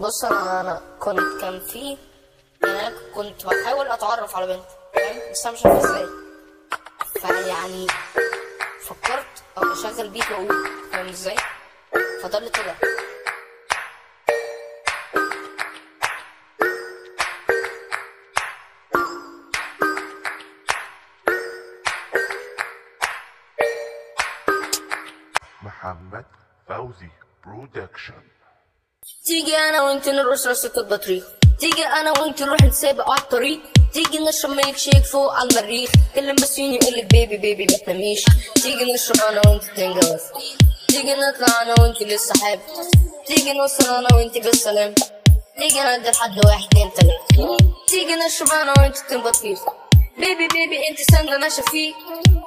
بص أنا أنا كنت كان في يعني أنا كنت بحاول اتعرف على بنت فاهم بس أنا مش عارف إزاي. فيعني فكرت ابقى اشغل بيت وأقول فاهم إزاي؟ اللي طلع. محمد فوزي production. تيجي أنا وأنت نرقص رقصة البطريق تيجي أنا وأنت نروح نسابق على الطريق. تيجي نشرب ميلك شيك فوق على المريخ. كلم بسيوني يقولك baby baby ما تناميش. تيجي نشرب أنا وأنت تنجوز تيجي نطلع أنا وأنت للسحاب. تيجي نوصل أنا وأنت بالسلام. تيجي نعد لحد واحد اتنين تلاتة. تيجي نشرب أنا وأنت تنبطيخ baby baby انت سندة ماشية فيك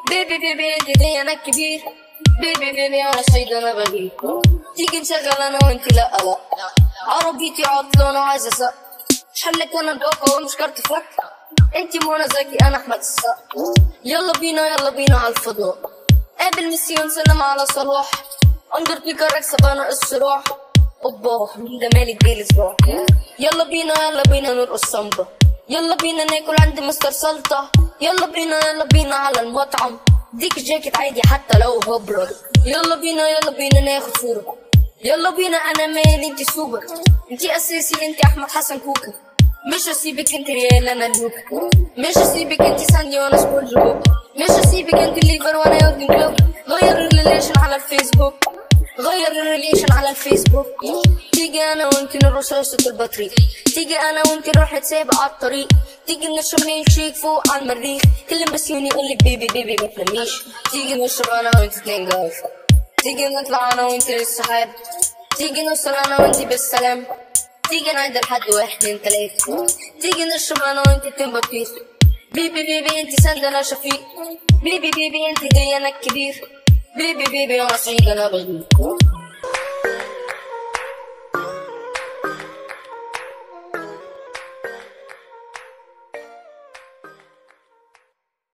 بيبي بيبي انت دي أنا الكبير بيبي بيبي أنا سيد أنا بغير تيجي نشغل أنا وأنت لا لا. عربيتي عطلة أنا عايزة اسق حلك أنا دوكا ومش كارت فك أنت منى زكي أنا أحمد السقا. يلا بينا يلا بينا على الفضاء قابل ميسي ونسلم على صلاح أندر بيكر اكسب أنا الصراح أوبا ده مالي دي الأسبوع يلا بينا يلا بينا نرقص سامبا. يلا بينا ناكل عند مستر سلطة. يلا بينا يلا بينا على المطعم. ديك جاكيت عادي حتى لو هبرد يلا بينا يلا بينا ناخد صورة يلا بينا أنا man انت سوبر. انت أساسي انت أحمد حسن كوكا مش هسيبك انت ريال أنا لوكا مش هسيبك انت ساندي وأنا سبونج بوب. مش هسيبك انت ليفر وأنا يورجن كلوب غير ال relation على الفيسبوك. غير ال relation على الفيسبوك. تيجي أنا وانت نرقص رقصة البطريق. تيجي أنا وانت نروح نتسابق على الطريق. تيجي نشرب ميلك شيك فوق على المريخ. كلم بسيوني يقولك بيبي بيبي ما تناميش. تيجي نشرب أنا وأنت اتنين جواز تيجي نطلع أنا وأنت للسحاب. تيجي نوصل أنا وأنت بالسلام. تيجي نعد لحد واحد اتنين تلاتة. تيجي نشرب أنا وأنت اتنين بطيخ. بيبي بيبي أنت سند أنا شفيق. بيبي بيبي أنت دي أنا الكبير. بيبي بيبي أنا سعيد أنا بغير